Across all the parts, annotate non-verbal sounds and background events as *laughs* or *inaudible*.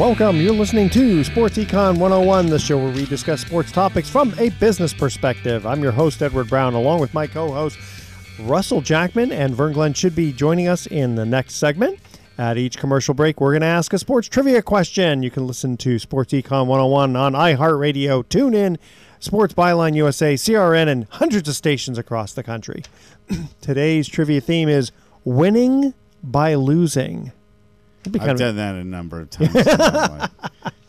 Welcome. You're listening to Sports Econ 101, the show where we discuss sports topics from a business perspective. I'm your host, Edward Brown, along with my co host, Russell Jackman, and Vern Glenn should be joining us in the next segment. At each commercial break, we're going to ask a sports trivia question. You can listen to Sports Econ 101 on iHeartRadio, TuneIn, Sports Byline USA, CRN, and hundreds of stations across the country. *clears throat* Today's trivia theme is winning by losing. I've done that a number of times. know,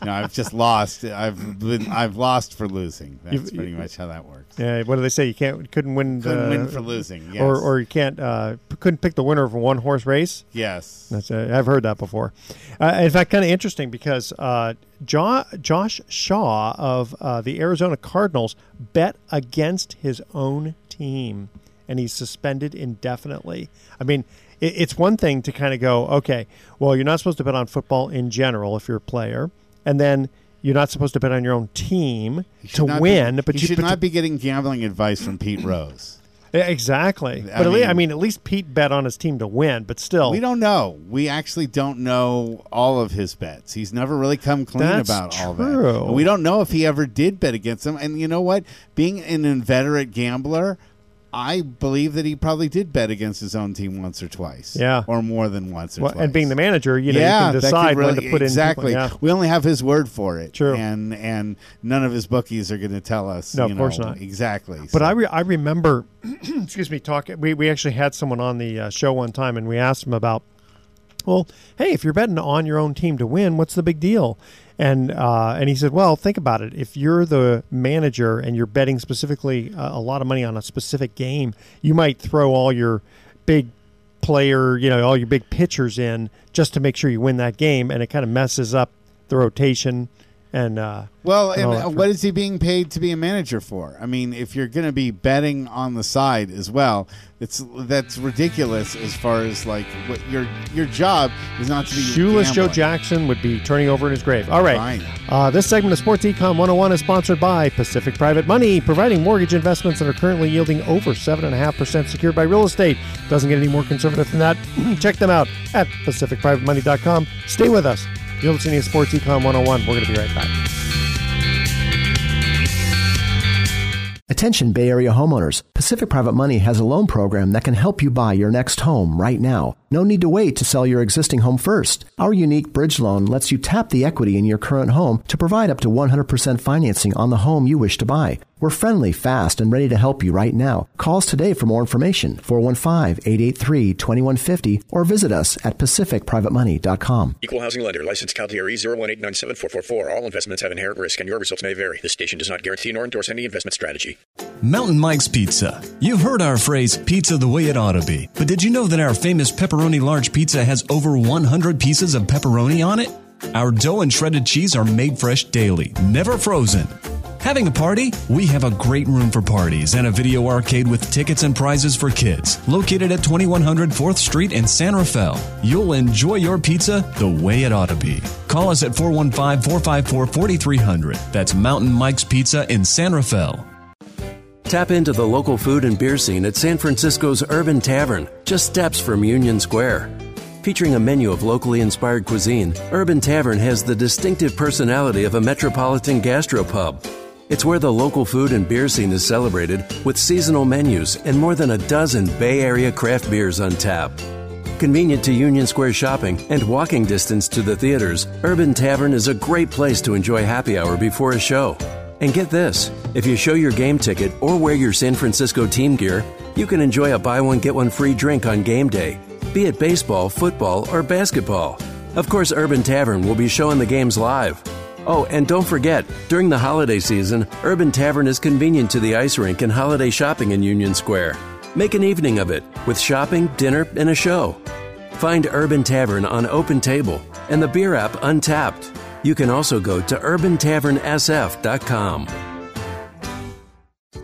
*laughs* I've just lost. I've been. I've lost for losing. That's You've- pretty much how that works. Yeah, what do they say? You can't couldn't win. Couldn't uh, win for losing. Yes. or or you can't uh, couldn't pick the winner of a one horse race. yes. That's uh, I've heard that before. Uh, in fact, kind of interesting because uh, jo- Josh Shaw of uh, the Arizona Cardinals bet against his own team, and he's suspended indefinitely. I mean, it, it's one thing to kind of go, okay, well, you're not supposed to bet on football in general if you're a player, and then. You're not supposed to bet on your own team to win, be, but you you should but not be getting gambling advice from Pete Rose. *laughs* Exactly. I but at least, I mean- mean, at least Pete bet on his team to win, but still, We don't know. We actually don't know all of his bets. He's never really come clean about all true. that. And we don't know if he ever did bet against them. And you know what? Being an inveterate gambler, I believe that he probably did bet against his own team once or twice. Yeah. Or more than once or Well, twice. and being the manager, you know, yeah, you can decide really, when to put exactly. in. People. Yeah. We only have his word for it. True. And and none of his bookies are going to tell us. No, of course not. Exactly. But So- I, re- I remember, *clears throat* excuse me, talking. We, we actually had someone on the uh, show one time, and we asked him about, well, hey, if you're betting on your own team to win, what's the big deal? And uh, and he said, well, think about it. If you're the manager and you're betting specifically uh, a lot of money on a specific game, you might throw all your big player, you know, all your big pitchers in just to make sure you win that game, and it kind of messes up the rotation. And uh, Well, and and what is he being paid to be a manager for? I mean, if you're going to be betting on the side as well, it's that's ridiculous. As far as like what your your job is not to be Shoeless Joe. Jackson would be turning over in his grave. All right. Uh, this segment of Sports Econ 101 is sponsored by Pacific Private Money, providing mortgage investments that are currently yielding over 7.5% secured by real estate. Doesn't get any more conservative than that. *clears throat* Check them out at pacificprivatemoney.com. Stay with us. You're listening to Sports Econ 101. We're going to be right back. Attention Bay Area homeowners. Pacific Private Money has a loan program that can help you buy your next home right now. No need to wait to sell your existing home first. Our unique bridge loan lets you tap the equity in your current home to provide up to 100% financing on the home you wish to buy. We're friendly, fast, and ready to help you right now. Call us today for more information, 415-883-2150, or visit us at pacificprivatemoney.com. Equal housing lender. License County RE 018974444. All investments have inherent risk and your results may vary. This station does not guarantee nor endorse any investment strategy. Mountain Mike's Pizza. You've heard our phrase, pizza the way it ought to be. But did you know that our famous pepperoni large pizza has over 100 pieces of pepperoni on it? Our dough and shredded cheese are made fresh daily, never frozen. Having a party? We have a great room for parties and a video arcade with tickets and prizes for kids. Located at 2100 4th Street in San Rafael. You'll enjoy your pizza the way it ought to be. Call us at 415 454 4300. That's Mountain Mike's Pizza in San Rafael. Tap into the local food and beer scene at San Francisco's Urban Tavern, just steps from Union Square. Featuring a menu of locally inspired cuisine, Urban Tavern has the distinctive personality of a metropolitan gastropub. It's where the local food and beer scene is celebrated with seasonal menus and more than a dozen Bay Area craft beers on tap. Convenient to Union Square shopping and walking distance to the theaters, Urban Tavern is a great place to enjoy happy hour before a show. And get this if you show your game ticket or wear your San Francisco team gear, you can enjoy a buy one get one free drink on game day, be it baseball, football, or basketball. Of course, Urban Tavern will be showing the games live. Oh, and don't forget, during the holiday season, Urban Tavern is convenient to the ice rink and holiday shopping in Union Square. Make an evening of it with shopping, dinner, and a show. Find Urban Tavern on Open Table and the beer app Untappd. You can also go to urbantavernsf.com.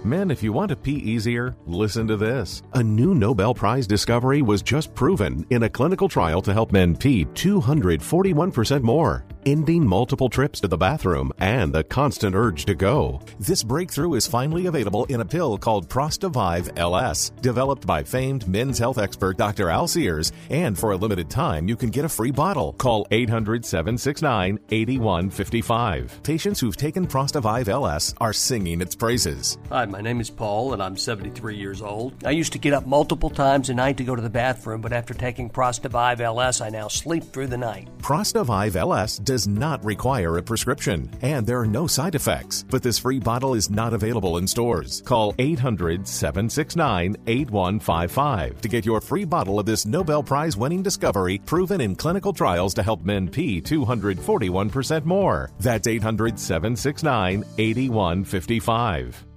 Men, if you want to pee easier, listen to this. A new Nobel Prize discovery was just proven in a clinical trial to help men pee 241% more, ending multiple trips to the bathroom and the constant urge to go. This breakthrough is finally available in a pill called Prostavive LS, developed by famed men's health expert Dr. Al Sears, and for a limited time, you can get a free bottle. Call 800 769 8155. Patients who've taken Prostavive LS are singing its praises. Hi, my name is Paul, and I'm 73 years old. I used to get up multiple times a night to go to the bathroom, but after taking Prostavive LS, I now sleep through the night. Prostavive LS does not require a prescription, and there are no side effects. But this free bottle is not available in stores. Call 800 769 8155 to get your free bottle of this Nobel Prize winning discovery proven in clinical trials to help men pee 241% more. That's 800 769 8155.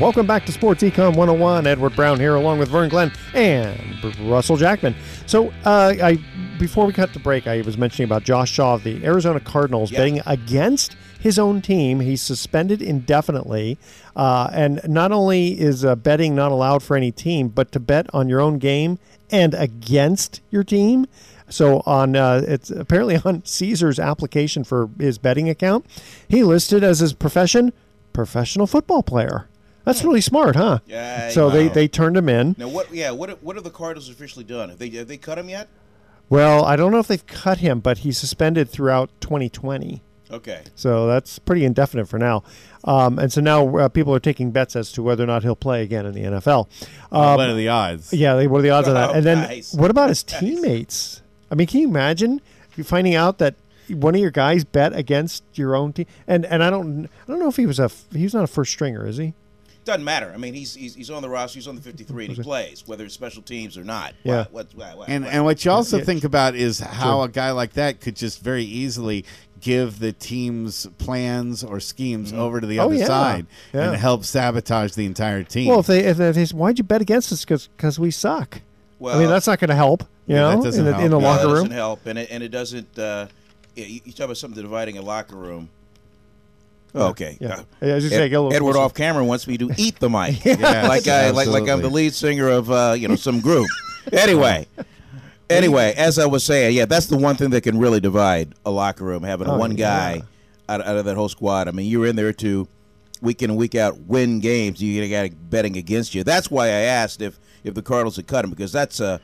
Welcome back to Sports Econ 101. Edward Brown here, along with Vern Glenn and Russell Jackman. So, uh, I before we cut the break, I was mentioning about Josh Shaw of the Arizona Cardinals betting against his own team. He's suspended indefinitely, uh, and not only is uh, betting not allowed for any team, but to bet on your own game and against your team. So on uh, it's apparently *laughs* on Caesar's application for his betting account, he listed as his profession professional football player. That's really smart, huh? Yeah, So they, wow. they turned him in. Now what? Yeah, what? What have the Cardinals officially done? Have they have they cut him yet? Well, I don't know if they've cut him, but he's suspended throughout 2020. Okay. So that's pretty indefinite for now. Um, and so now uh, people are taking bets as to whether or not he'll play again in the NFL. Um, what are the odds? Yeah, they- what are the odds of that? Oh, And then nice. what about his *laughs* teammates? I mean, can you imagine you finding out that one of your guys bet against your own team? And and I don't I don't know if he was a f- he's not a first stringer, is he? Doesn't matter. I mean, he's he's, he's on the roster. He's on the 53, and he plays whether it's special teams or not. Yeah. What? What? what, what And what- and what you also Yeah. think about is how Sure. a guy like that could just very easily give the team's plans or schemes over to the Oh, other yeah. side Yeah. and help sabotage the entire team. Well, if they if they say, why'd you bet against us because we suck. Well, I mean, that's not going to help. You Yeah, that know, doesn't in the, help. in the No, No, locker that room. doesn't help, and it and it doesn't. Uh, you, you talk about something dividing a locker room. Oh, okay. Yeah. Uh, Yeah, I was just saying, get a little Edward off camera wants me to eat the mic, *laughs* Yes, like I like like I'm the lead singer of uh, you know some group. anyway, *laughs* anyway, as I was saying, yeah, that's the one thing that can really divide a locker room, having Oh, one guy yeah. out, out of that whole squad. I mean, you're in there to week in and week out win games. You got betting against you. That's why I asked if if the Cardinals would cut him because that's a.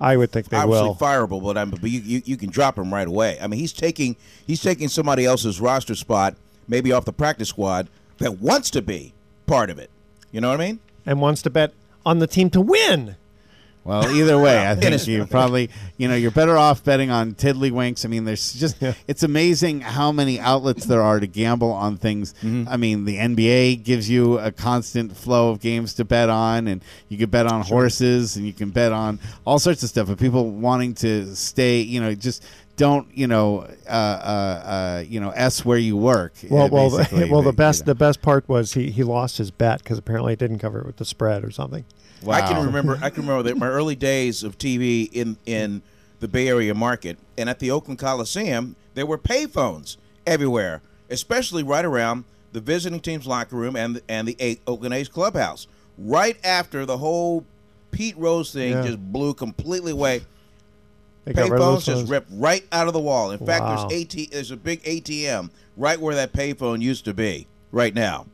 I would think they obviously will. fireable, but I'm, but you, you you can drop him right away. I mean, he's taking he's taking somebody else's roster spot, maybe off the practice squad that wants to be part of it. You know what I mean? and wants to bet on the team to win. Well, either way, I *laughs* think Innocent. you probably, you know, you're better off betting on tiddlywinks. I mean, there's just, it's amazing how many outlets there are to gamble on things. Mm-hmm. I mean, the NBA gives you a constant flow of games to bet on, and you can bet on horses, and you can bet on all sorts of stuff. But people wanting to stay, you know, just don't, you know, uh, uh, uh, you know, s where you work. Well, uh, well, *laughs* basically. well. The best, you know. the best part was he, he lost his bet because apparently it didn't cover it with the spread or something. Wow. I can remember I can remember that my early days of TV in in the Bay Area market and at the Oakland Coliseum, there were payphones everywhere, especially right around the visiting team's locker room and and the eight Oakland A's clubhouse. Right after the whole Pete Rose thing Yeah. just blew completely away, They got rid of payphones just ripped right out of the wall. In fact, there's AT there's a big ATM right where that payphone used to be right now.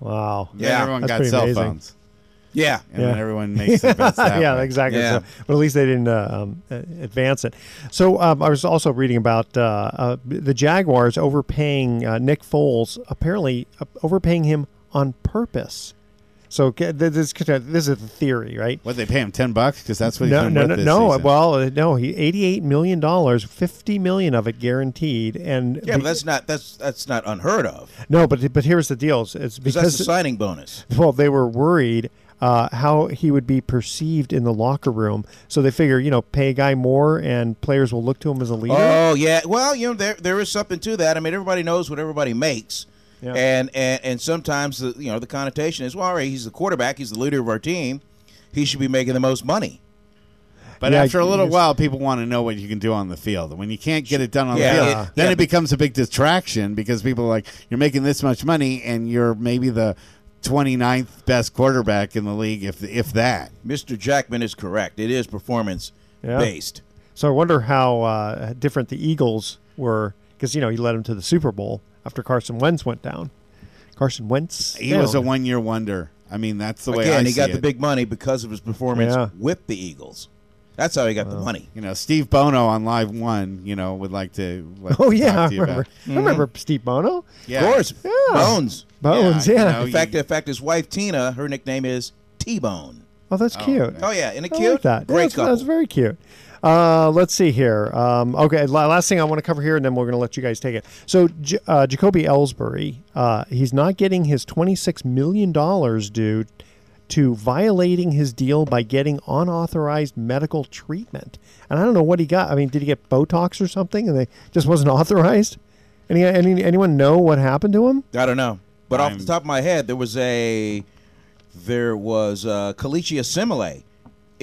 Wow. Yeah, Yeah, everyone that's got cell amazing. phones. Yeah. and then everyone makes their bets *laughs* that yeah, way. exactly. Yeah. So, but at least they didn't uh, um, advance it. So um, I was also reading about uh, uh, the Jaguars overpaying uh, Nick Foles, apparently uh, overpaying him on purpose. So ca- th- this this is a theory, right? What they pay him ten bucks because that's what he's No, no, worth no, this no. season. Well, uh, no. He eighty-eight million dollars, fifty million of it guaranteed, and Yeah, but that's not that's that's not unheard of. no. But but here's the deal: it's, it's Because that's because the signing bonus. well, they were worried uh, how he would be perceived in the locker room, so they figure, you know, pay a guy more, and players will look to him as a leader. Oh yeah. Well, you know there there is something to that. I mean, everybody knows what everybody makes. Yeah. And, and and sometimes the you know the connotation is well, all right, he's the quarterback, he's the leader of our team, he should be making the most money. But Yeah, after a little while, people want to know what you can do on the field. When you can't get it done on Yeah, the field, yeah, then yeah. it becomes a big distraction because people are like, you're making this much money and you're maybe the 29th best quarterback in the league, if if that. Mr. Jackman is correct. It is performance Yeah. based. So I wonder how uh, different the Eagles were, because you know he led them to the Super Bowl after Carson Wentz went down. Carson Wentz, He was a one year wonder. I mean, that's the way Again, I he see got the big money because of his performance Yeah. with the Eagles. That's how he got the money. You know, Steve Bono on Live One, you know, would like to. Like, Oh to yeah, talk I to you remember. about. I mm-hmm. remember Steve Bono. Yeah. Of course, Yeah. Bones. Bones, Yeah, yeah. you know, In fact, in fact, his wife Tina, her nickname is T Bone. Oh, that's oh, cute. Oh yeah, isn't it I cute? like that. Great yeah, that's, couple. that's very cute. Uh, let's see here. Um, okay, last thing I want to cover here, and then we're going to let you guys take it. So, J- uh, Jacoby Ellsbury, uh, he's not getting his $26 million due to violating his deal by getting unauthorized medical treatment. And I don't know what he got. I mean, did he get Botox or something and they just wasn't *laughs* authorized? Any, any anyone know what happened to him? I don't know, but off I'm- the top of my head, there was a there was uh, Kelechi Osemele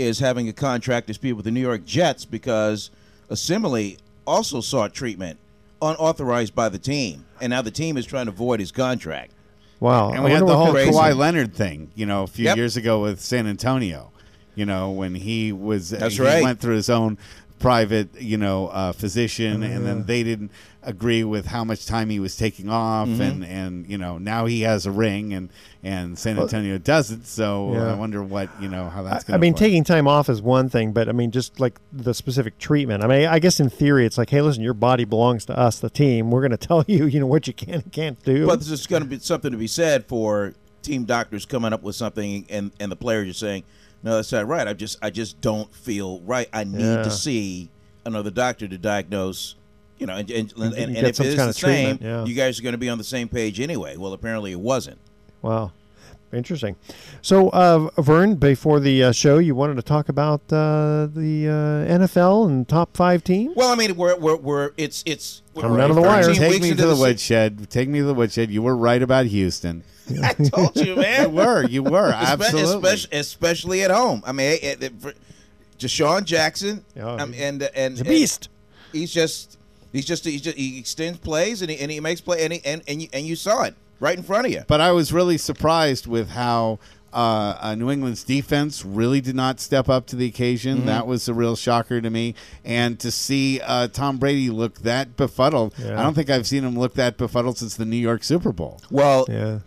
is having a contract dispute with the New York Jets because Osemele also sought treatment unauthorized by the team, and now the team is trying to void his contract. Wow. And we had the whole kind crazy. Kawhi Leonard thing, you know, a few Yep. years ago with San Antonio. You know, when he was That's he right. went through his own private, you know, uh, physician, and then they didn't agree with how much time he was taking off, Mm-hmm. and and you know now he has a ring, and and San Antonio doesn't. So Yeah. I wonder what you know how that's going to I going. mean, taking time off is one thing, but I mean, just like the specific treatment. I mean, I guess in theory, it's like, hey, listen, your body belongs to us, the team. We're going *laughs* to tell you, you know, what you can and can't do. But there's going to be something to be said for team doctors coming up with something, and and the players are saying, "No, that's not right. I just I just don't feel right. I need Yeah. to see another doctor to diagnose." You know, and and, and, and, get if it is the same, yeah. you guys are going to be on the same page anyway. Well, apparently it wasn't. wow, interesting. So, uh, Vern, before the uh, show, you wanted to talk about uh, the uh, NFL and top five teams. Well, I mean, we're we're, we're it's it's we're Coming down to the wire. Take me to into the woodshed. Take me to the woodshed. You were right about Houston. *laughs* I told you, man. You were. You were. Espe- Absolutely. especially, especially at home. I mean, it, it, for- Deshaun Jackson, Oh, um, and and He's a beast. and he's just he's just he just he extends plays and he, and he makes play and he, and and you, and you saw it right in front of you. But I was really surprised with how uh, uh, New England's defense really did not step up to the occasion. Mm-hmm. That was a real shocker to me. And to see uh, Tom Brady look that befuddled, Yeah. I don't think I've seen him look that befuddled since the New York Super Bowl. Well, Yeah.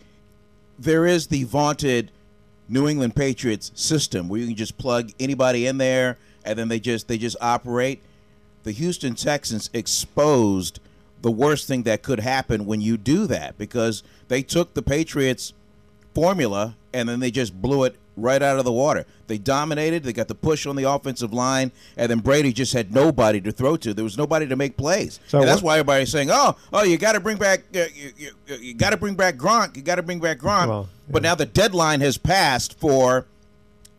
There is the vaunted New England Patriots system where you can just plug anybody in there and then they just they just operate. The Houston Texans exposed the worst thing that could happen when you do that because they took the Patriots formula and then they just blew it right out of the water. They dominated, they got the push on the offensive line, and then Brady just had nobody to throw to. There was nobody to make plays. So and that's why everybody's saying, "Oh, oh, you got to bring back uh, you, you, you got to bring back Gronk. You got to bring back Gronk." Well, But now the deadline has passed for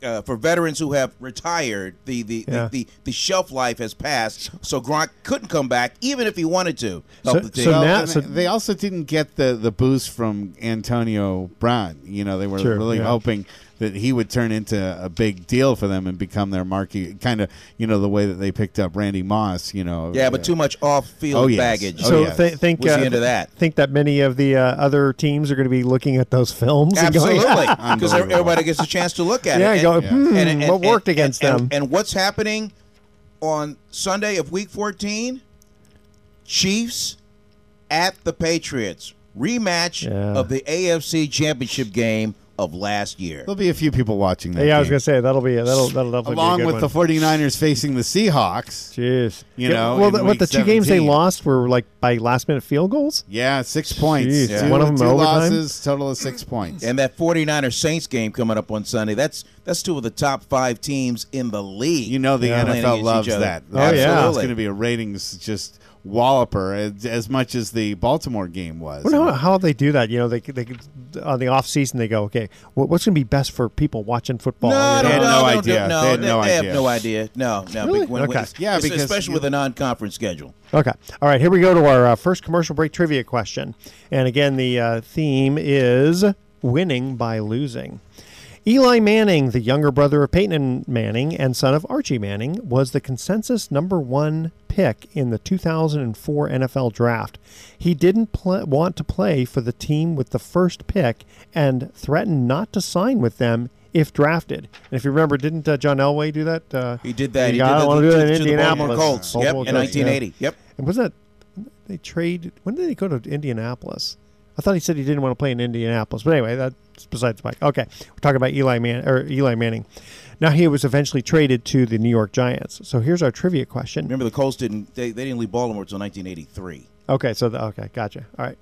uh, for veterans who have retired. The the, Yeah. the, the the shelf life has passed, so Gronk couldn't come back even if he wanted to So- the team. so now- so- they also didn't get the, the boost from Antonio Brown. You know, they were Sure, really yeah. hoping that he would turn into a big deal for them and become their marquee. Kind of, you know, the way that they picked up Randy Moss. You know, yeah, but too much off-field Oh, yes. baggage. Oh, So yes. th- think Was uh, the end of that. Think that many of the uh, other teams are going to be looking at those films Absolutely, *laughs* because Unbelievable. everybody gets a chance to look at Yeah, it. go, hmm, what worked against and- them? And what's happening on Sunday of Week 14? Chiefs at the Patriots rematch Yeah. of the AFC Championship game. Of last year. There'll be a few people watching that. yeah, I was game. gonna say that'll be that'll that'll definitely Along be a good with one. the 49ers facing the Seahawks. Jeez, You Yeah, know, well, the, what the week two games they lost were like by last minute field goals. Yeah, six points. Jeez. Two, One of them two overtime? losses, total of six points. And that 49er Saints game coming up on Sunday, that's that's two of the top five teams in the league. You know the playing against NFL loves that. Oh, yeah. It's going to be a ratings just walloper as, as much as the Baltimore game was. I wonder how, how they do that. You know, they they on the off season they go, okay, what, what's going to be best for people watching football? No, you no, They had no, no no, idea. No, They had no they have no idea. No, no. Really? When- when Okay. it's- Yeah, because especially with a non-conference schedule. Okay. All right. Here we go to our uh, first commercial break trivia question. And again, the uh, theme is winning by losing. Eli Manning, the younger brother of Peyton Manning and son of Archie Manning, was the consensus number one pick in the 2004 NFL draft. He didn't pl- want to play for the team with the first pick and threatened not to sign with them if drafted. And if you remember, didn't uh, John Elway do that? Uh, He did that. He, got- did that wanna do that to in Indianapolis. Colts. Yep, in Colts, yeah. 1980. Yep. And was that they trade? When did he go to Indianapolis? I thought he said he didn't want to play in Indianapolis. But anyway, that's besides the point. Okay, we're talking about Eli Man or Eli Manning. Now he was eventually traded to the New York Giants. So here's our trivia question. Remember, the Colts didn't. They, they didn't leave Baltimore until 1983. Okay, so the, okay, gotcha. All right,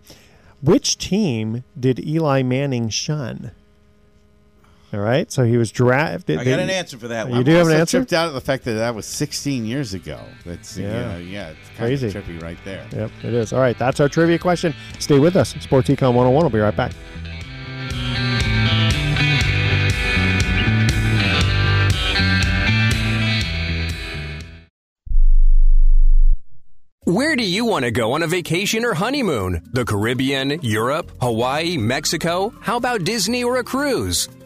which team did Eli Manning shun? All right, so he was drafted. I got an answer for that You one. do have an also answer? tripped out of the fact that that was 16 years ago. That's Yeah. yeah, yeah, it's kind Crazy. of trippy right there. Yep, it is. All right, that's our trivia question. Stay with us. Sports Econ 101. We'll be right back. Where do you want to go on a vacation or honeymoon? The Caribbean, Europe, Hawaii, Mexico? How about Disney or a cruise?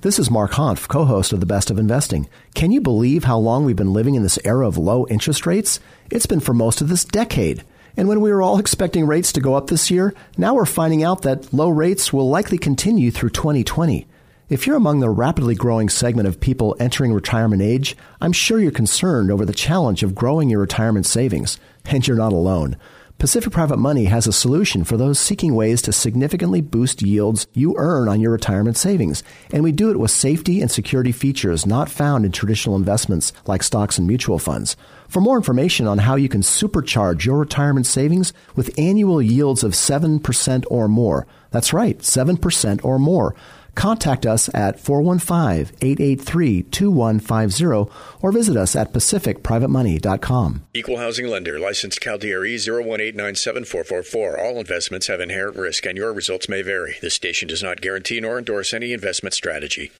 This is Mark Hanf, co host of The Best of Investing. Can you believe how long we've been living in this era of low interest rates? It's been for most of this decade. And when we were all expecting rates to go up this year, now we're finding out that low rates will likely continue through 2020. If you're among the rapidly growing segment of people entering retirement age, I'm sure you're concerned over the challenge of growing your retirement savings. And you're not alone. Pacific Private Money has a solution for those seeking ways to significantly boost yields you earn on your retirement savings. And we do it with safety and security features not found in traditional investments like stocks and mutual funds. For more information on how you can supercharge your retirement savings with annual yields of 7% or more, that's right, 7% or more, contact us at 415-883-2150 or visit us at pacificprivatemoney.com. Equal housing lender, licensed Calderi 018974444. All investments have inherent risk and your results may vary. This station does not guarantee nor endorse any investment strategy.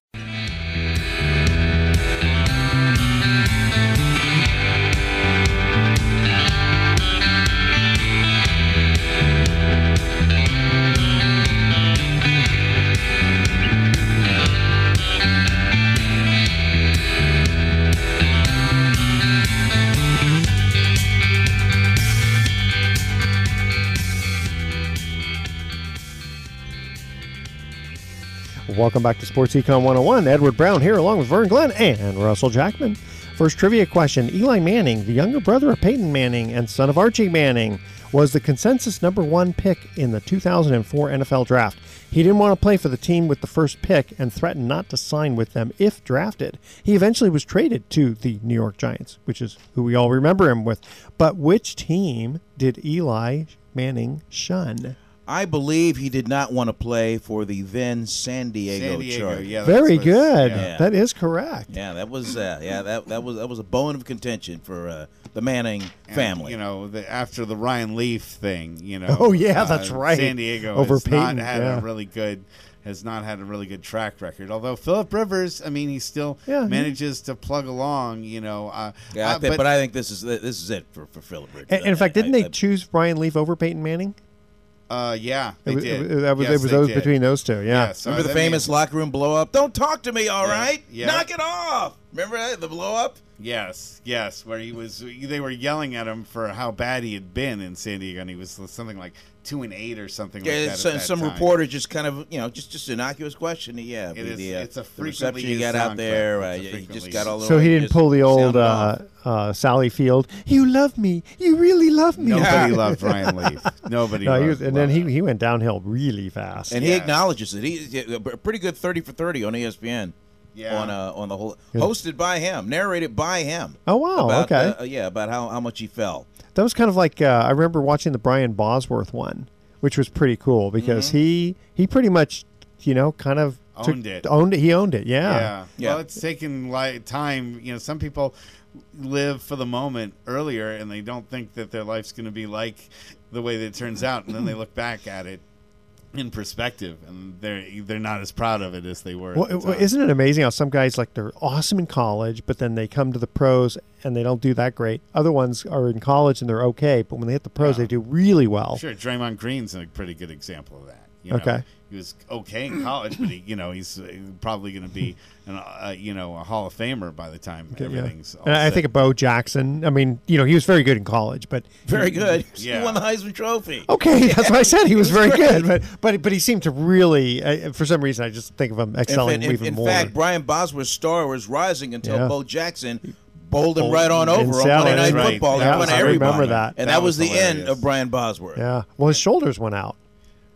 Welcome back to Sports Econ 101. Edward Brown here, along with Vern Glenn and Russell Jackman. First trivia question Eli Manning, the younger brother of Peyton Manning and son of Archie Manning, was the consensus number one pick in the 2004 NFL Draft. He didn't want to play for the team with the first pick and threatened not to sign with them if drafted. He eventually was traded to the New York Giants, which is who we all remember him with. But which team did Eli Manning shun? I believe he did not want to play for the then San Diego, San Diego, Chargers. yeah. Very that's- good. yeah. That is correct. Yeah, that was uh, yeah that that was that was a bone of contention for uh, the Manning And, family. You know, the, after the Ryan Leaf thing, you know. Oh, yeah, that's right. San Diego Over has Peyton, not had yeah. a really good has not had a really good track record. Although Philip Rivers, I mean, he still Yeah, he- manages to plug along. You know, uh, yeah, I uh, think, but, I think this is this is it for for Philip Rivers. And, and in fact, I- didn't I- they choose Brian Leaf over Peyton Manning? Uh, yeah, they It was, did. it, that was, Yes, it was they those did. between those two. Yeah. Yes, Remember the I mean, famous locker room blow up? Don't talk to me, all Yeah, right? yeah. Knock it off. Remember that the blow up? Yes, yes, where he was. They were yelling at him for how bad he had been in San Diego, and he was something like two and eight or something Yeah, like that. at some, that some time. reporter just kind of you know just just innocuous question. Yeah, It the, uh, it's a the frequently reception you got out there. clip. Uh, It's a you just got all the So he didn't pull the old uh, uh, Sally Field. You love me. You really love me. Nobody *laughs* loved Ryan Leaf. Nobody. No, he loved, was, and then he, he went downhill really fast. and he acknowledges it. He's a pretty good thirty for thirty on ESPN. Yeah. On uh, on the whole, hosted by him, narrated by him. Oh, wow, About, okay. uh, yeah, about how, how much he fell. That was kind of like uh, I remember watching the Brian Bosworth one, which was pretty cool because he he pretty much you know kind of took- Owned it. Owned it. He owned it. Yeah. Yeah. Yeah. Well, it's taken like time. You know, some people live for the moment earlier, and they don't think that their life's going to be like the way that it turns out, and then they look back at it in perspective, and they're they're not as proud of it as they were. Well, the isn't it amazing how some guys like they're awesome in college, but then they come to the pros and they don't do that great. Other ones are in college and they're okay, but when they hit the pros, Yeah. they do really well. Sure, Draymond Green's a pretty good example of that. You know? Okay. He was okay in college, but he, you know, he's uh, probably going to be, an, uh, you know, a Hall of Famer by the time Yeah. everything's. all And I think of Bo Jackson. I mean, you know, he was very good in college, but Very good. Yeah. He won the Heisman Trophy. okay, *laughs* that's what I said. He was very great. good, but but but he seemed to really, uh, for some reason, I just think of him excelling in- even in more. In fact, Brian Bosworth's star was rising until Yeah. Bo Jackson bowled him right on over on Monday. Night Right. Football Yeah, in I everybody. remember that. And That that, was, was the end of Brian Bosworth. yeah. Well, his shoulders went out.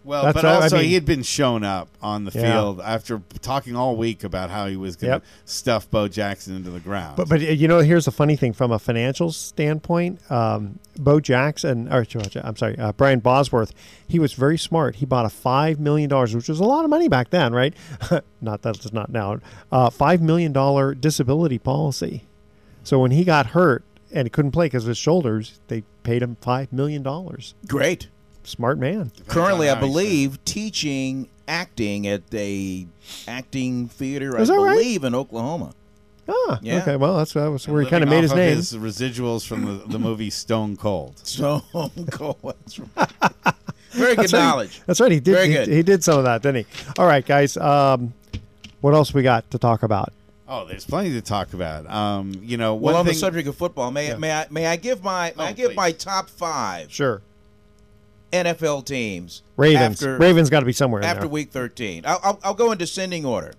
Well, That's but all- I also mean- he had been shown up on the Yeah. field after talking all week about how he was going to Yep. stuff Bo Jackson into the ground. But but uh, you know, here's the funny thing from a financial standpoint. Um, Bo Jackson, or I'm sorry, uh, Brian Bosworth, he was very smart. He bought a five million dollars, which was a lot of money back then, right? *laughs* not that it's not now. Uh, five million dollar disability policy. So when he got hurt and he couldn't play because of his shoulders, they paid him five million dollars. Great. Smart man. Currently, I how he's believe teaching acting at a acting theater. Is I that right? believe in Oklahoma. Ah, Yeah. okay. Well, that's that was where he kind of made his name. His residuals from the, the movie Stone Cold. *laughs* Stone Cold. That's right. Very good That's right. knowledge. That's right. He did. Very he, good. he did some of that, didn't he? All right, guys. Um, what else we got to talk about? Oh, there's plenty to talk about. Um, you know, Well, one on the subject of football, may may I may I give my may Oh, I give please. my top five Sure. NFL teams Ravens. after Ravens got to be somewhere after there. week thirteen. I'll, I'll I'll go in descending order.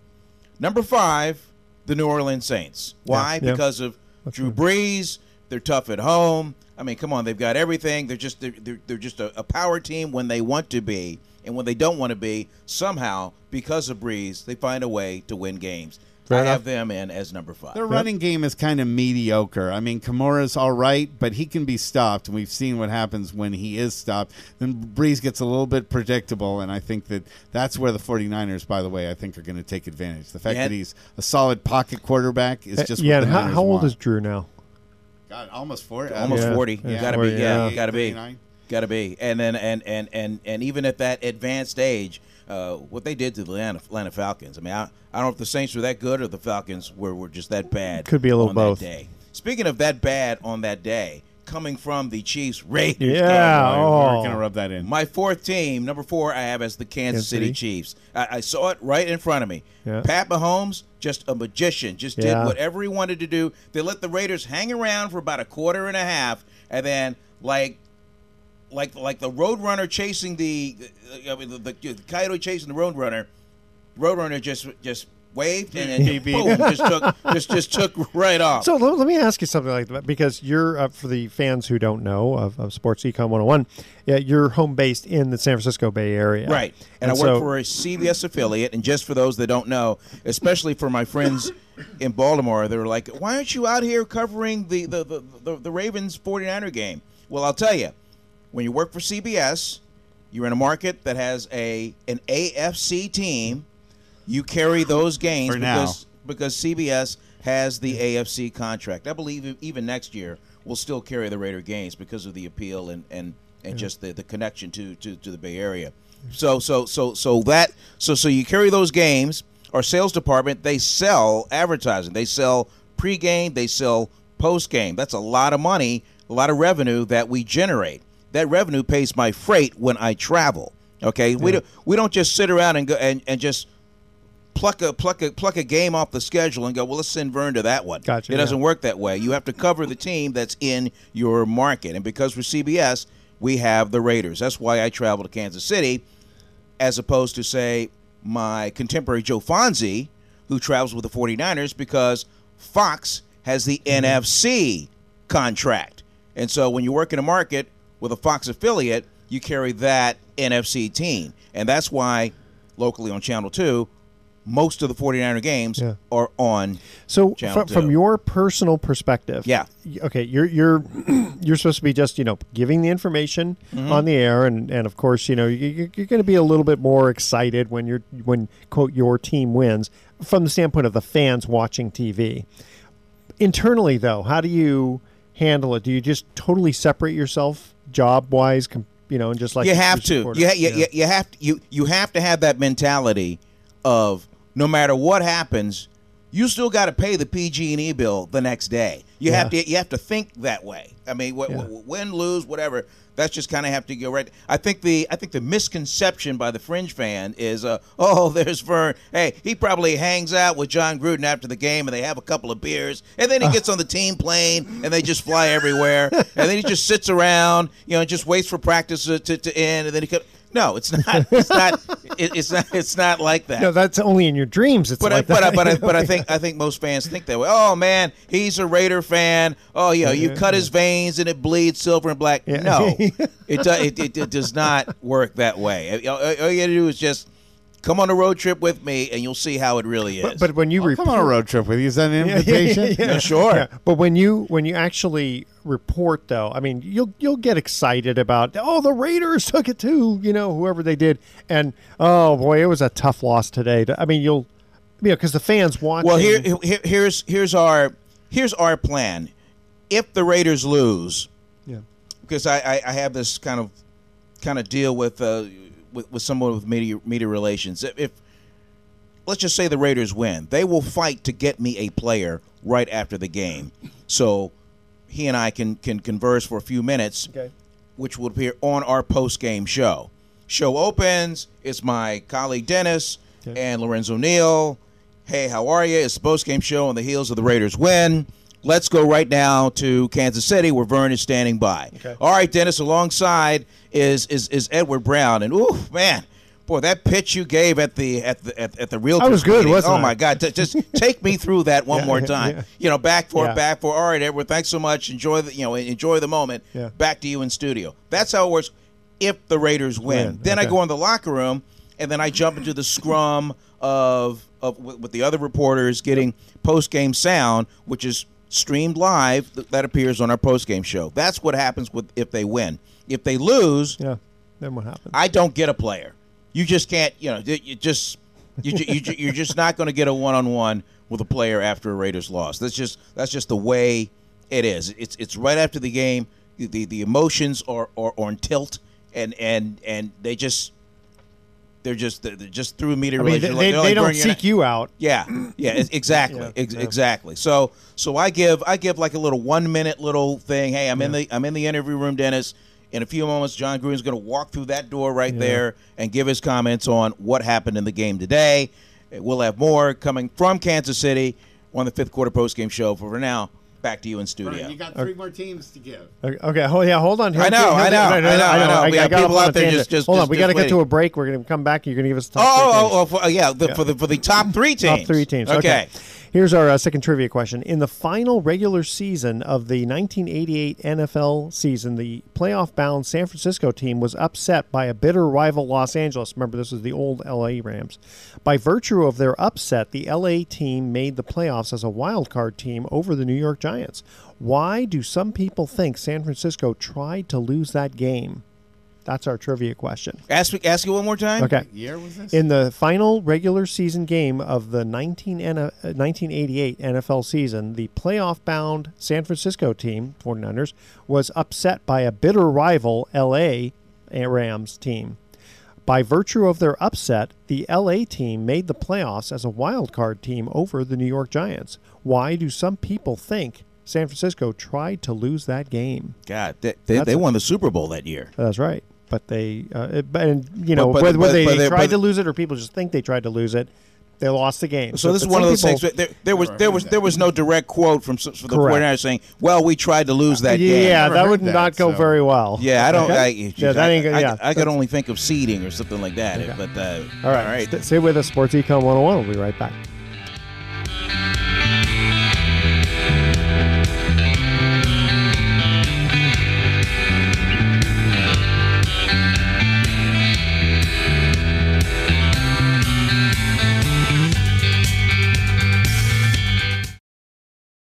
Number five, the New Orleans Saints. Why? Yeah, yeah. Because of Drew Brees. They're tough at home. I mean, come on, they've got everything. They're just they're, they're, they're just a, a power team when they want to be, and when they don't want to be, somehow because of Brees, they find a way to win games. Fair I enough. have them in as number five. Their running game is kind of mediocre. I mean, Kamara's all right, but he can be stopped, and we've seen what happens when he is stopped. Then Brees gets a little bit predictable, and I think that that's where the 49ers, by the way, I think are going to take advantage. The fact Yeah. that he's a solid pocket quarterback is Uh, just yeah. What And the how, Niners how old want. is Drew now? God, almost four, almost Yeah. 40 Yeah. gotta be yeah, Yeah. gotta be 39? gotta be and then and and and and even at that advanced age uh, what they did to the Atlanta, Atlanta Falcons I mean I, I don't know if the Saints were that good or the Falcons were, were just that bad Could be a little on both. that day speaking of that bad on that day coming from the Chiefs Raiders Yeah. game, We're Oh. going to rub that in. my fourth team, number four, I have as the Kansas Kansas City City. Chiefs. I, I saw it right in front of me. Yeah. Pat Mahomes, just a magician, just did whatever he wanted to do. They let the Raiders hang around for about a quarter and a half, and then like. Like like the Roadrunner chasing the, uh, I mean, the, the, the coyote chasing the Roadrunner, Roadrunner just just waved and then *laughs* boom, just took just just took right off. So let, let me ask you something like that because you're uh, for the fans who don't know of, of Sports Econ 101, yeah, you're home based in the San Francisco Bay Area, Right. And, I work for a CBS affiliate. And just for those that don't know, especially for my friends in Baltimore, they were like, why aren't you out here covering the, the, the, the, the Ravens 49er game? Well, I'll tell you, when you work for CBS, you're in a market that has a an AFC team. You carry those now. because because CBS has the AFC contract. I believe even next year we'll still carry the Raider games because of the appeal and and, and just the, the connection to, to, to the Bay Area. So so so so that so so you carry those games. Our sales department they sell advertising. They sell pregame. They sell postgame. That's a lot of money, a lot of revenue that we generate. That revenue pays my freight when I travel. Okay, we don't we don't just sit around and go and, and just pluck a pluck a pluck a game off the schedule and go, well, let's send Vern to that one. Gotcha, It doesn't yeah. work that way. You have to cover the team that's in your market, and because we're CBS, we have the Raiders. That's why I travel to Kansas City, as opposed to say my contemporary Joe Fonzi, who travels with the 49ers, because Fox has the Mm-hmm. NFC contract, and so when you work in a market with a Fox affiliate, you carry that NFC team, and that's why locally on Channel Two. Most of the 49er games Yeah. are on So from, from your personal perspective, Yeah. Okay, you're you're *clears throat* you're supposed to be just you know giving the information Mm-hmm. on the air, and and of course you know you, you're going to be a little bit more excited when you're when quote your team wins from the standpoint of the fans watching TV. Internally, though, how do you handle it? Do you just totally separate yourself job wise, you know, and just like you have to. You, ha- you, Yeah. you have to. You you have to have that mentality of no matter what happens, you still got to pay the PG and E bill the next day. You have to. You have to think that way. I mean, wh- Yeah. wh- win, lose, whatever. That's just kind of have to go right. I think the I think the misconception by the fringe fan is, uh, *laughs* oh, there's Vern. Hey, he probably hangs out with Jon Gruden after the game, and they have a couple of beers, and then he gets on the team plane, and they just fly everywhere, and then he just sits around, you know, just waits for practice to, to, to end, and then he comes. No, it's not. It's not. it, it's not. It's not like that. No, that's only in your dreams. It's But like I, but I, but I, *laughs* but I think I think most fans think that way. Oh man, he's a Raider fan. Oh yeah, you cut his veins and it bleeds silver and black. Yeah. No, *laughs* it, do, it, it it does not work that way. All, all you got to do is just come on a road trip with me, and you'll see how it really is. But, but when you I'll come on a road trip with you. Is that an Yeah, yeah, invitation? yeah, Yeah, sure. Yeah, But when you when you actually report though, I mean, you'll you'll get excited about oh the Raiders took it too, you know, whoever they did, and oh boy, it was a tough loss today. I mean, you'll you know because the fans watching. Well, here, here here's here's our here's our plan. If the Raiders lose, Yeah. because I, I, I have this kind of kind of deal with uh with, with someone with media media relations. If, if let's just say the Raiders win, they will fight to get me a player right after the game, so he and I can can converse for a few minutes Okay. which will appear on our post game show. Show opens. It's my colleague Dennis and Lorenzo Neal. Hey, how are you? It's the post game show on the heels of the Raiders win. Let's go right now to Kansas City where Vern is standing by. Okay. All right, Dennis. Alongside is is is Edward Brown, and ooh man, boy, that pitch you gave at the at the at, at the real I was good, wasn't Oh I? my God! T- just take me through that one Yeah, more time. yeah. You know, back for Yeah. back for. All right, Edward. Thanks so much. Enjoy the you know enjoy the moment. Yeah. Back to you in studio. That's how it works. If the Raiders win, Win, then I go in the locker room, and then I jump into the scrum of of with, with the other reporters getting post game sound, which is streamed live. th- That appears on our post game show. That's what happens with if they win. If they lose, yeah. Then what happens? I don't get a player. You just can't. You know, you just you, you *laughs* you're just not going to get a one on one with a player after a Raiders loss. That's just that's just the way it is. It's it's right after the game. The the emotions are are on tilt, and and and they just they're just they're just through media I mean, they, relations. they, oh, They're like, don't "Vern, you're seek you out. yeah, yeah, *laughs* exactly, Yeah, ex- yeah. exactly. So, so I give I give like a little one minute little thing. Hey, I'm in the I'm in the interview room, Dennis. In a few moments, Jon Gruden's going to walk through that door right there and give his comments on what happened in the game today. We'll have more coming from Kansas City on the fifth quarter post game show. For now, back to you in studio. Right, you got three more teams to give. Okay, hold oh yeah, hold on. I know, I know, I know, I know. We I have got people out a there tangent. just- just- hold on. just- We got to get to a break. We're going to come back. You're going to give us the top Oh, three oh, oh teams. oh, for, yeah, the, for the for the top three teams. Top three teams. Okay. Here's our uh, second trivia question. In the final regular season of the 1988 NFL season, the playoff bound San Francisco team was upset by a bitter rival Los Angeles. Remember, this was the old LA Rams. By virtue of their upset, the LA team made the playoffs as a wild card team over the New York Giants. Why do some people think San Francisco tried to lose that game? That's our trivia question. Ask me, ask you one more time. Okay. year was this? In the final regular season game of the 19, uh, 1988 NFL season, the playoff bound San Francisco team, 49ers, was upset by a bitter rival LA Rams team. By virtue of their upset, the LA team made the playoffs as a wild card team over the New York Giants. Why do some people think San Francisco tried to lose that game? God, they, they, they won the Super Bowl that year. That's right. But they, uh, it- but and, you know, But- but- whether, whether but- they but they- tried but- to lose it or people just think they tried to lose it, they lost the game. So this is one of some those things. There, there was there was there was no direct quote from, from the Correct. 49ers saying, "Well, we tried to lose that yeah, game." Yeah, that would not go very well. Yeah, I don't. Okay? I, *laughs* yeah, that ain't. I, Yeah, I, I could only think of seeding or something like that. Okay. But uh, All right, all right. St- stay with us. Sports Econ 101. We'll be right back.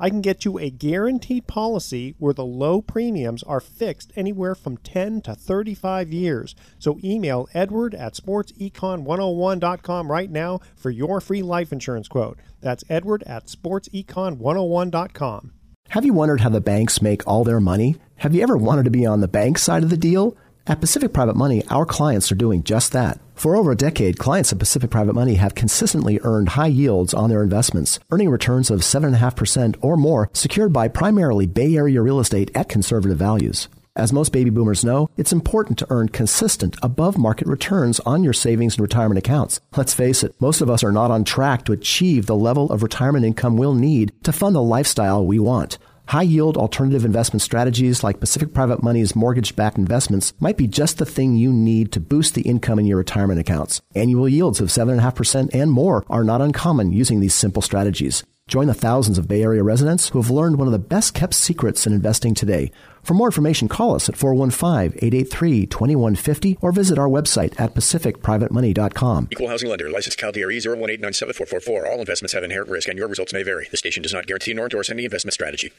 I can get you a guaranteed policy where the low premiums are fixed anywhere from 10 to 35 years. So email edward at sportsecon101.com right now for your free life insurance quote. That's edward at sportsecon101.com. Have you wondered how the banks make all their money? Have you ever wanted to be on the bank side of the deal? At Pacific Private Money, our clients are doing just that. For over a decade, clients at Pacific Private Money have consistently earned high yields on their investments, earning returns of 7.5% or more, secured by primarily Bay Area real estate at conservative values. As most baby boomers know, it's important to earn consistent, above market returns on your savings and retirement accounts. Let's face it, most of us are not on track to achieve the level of retirement income we'll need to fund the lifestyle we want. High yield alternative investment strategies like Pacific Private Money's mortgage backed investments might be just the thing you need to boost the income in your retirement accounts. Annual yields of 7.5% and more are not uncommon using these simple strategies. Join the thousands of Bay Area residents who have learned one of the best kept secrets in investing today. For more information, call us at 415 883 2150 or visit our website at pacificprivatemoney.com. Equal housing lender. Licensed E CalDRE 018974444. All investments have inherent risk and your results may vary. The station does not guarantee nor endorse any investment strategy.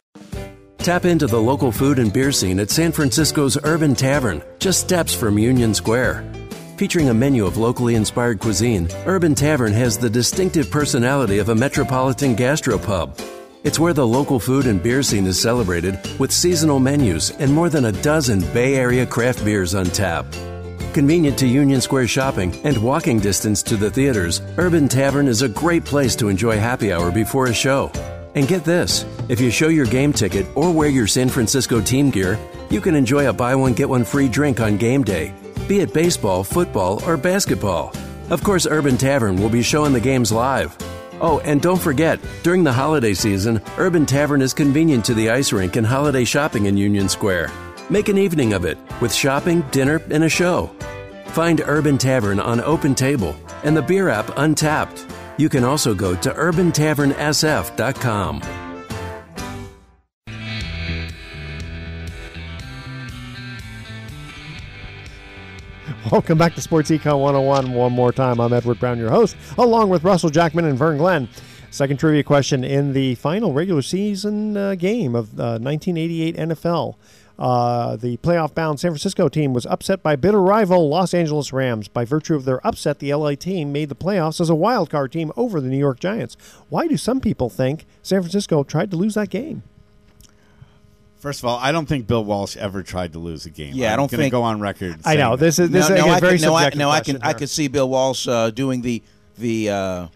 Tap into the local food and beer scene at San Francisco's Urban Tavern, just steps from Union Square. Featuring a menu of locally inspired cuisine, Urban Tavern has the distinctive personality of a metropolitan gastropub. It's where the local food and beer scene is celebrated with seasonal menus and more than a dozen Bay Area craft beers on tap. Convenient to Union Square shopping and walking distance to the theaters, Urban Tavern is a great place to enjoy happy hour before a show. And get this if you show your game ticket or wear your San Francisco team gear, you can enjoy a buy one get one free drink on game day, be it baseball, football, or basketball. Of course, Urban Tavern will be showing the games live. Oh, and don't forget, during the holiday season, Urban Tavern is convenient to the ice rink and holiday shopping in Union Square. Make an evening of it with shopping, dinner, and a show. Find Urban Tavern on Open Table and the beer app Untappd. You can also go to urbantavernsf.com. Welcome back to Sports Econ 101. One more time, I'm Edward Brown, your host, along with Russell Jackman and Vern Glenn. Second trivia question in the final regular season uh, game of uh, 1988 NFL. Uh, the playoff bound San Francisco team was upset by bitter rival Los Angeles Rams. By virtue of their upset, the LA team made the playoffs as a wild card team over the New York Giants. Why do some people think San Francisco tried to lose that game? First of all, I don't think Bill Walsh ever tried to lose a game. Yeah, I I'm don't gonna think- go on record. I know. this is this no, is no, again, I very can, no, I, subjective no, I question can, I here. could see Bill Walsh uh, doing the the uh,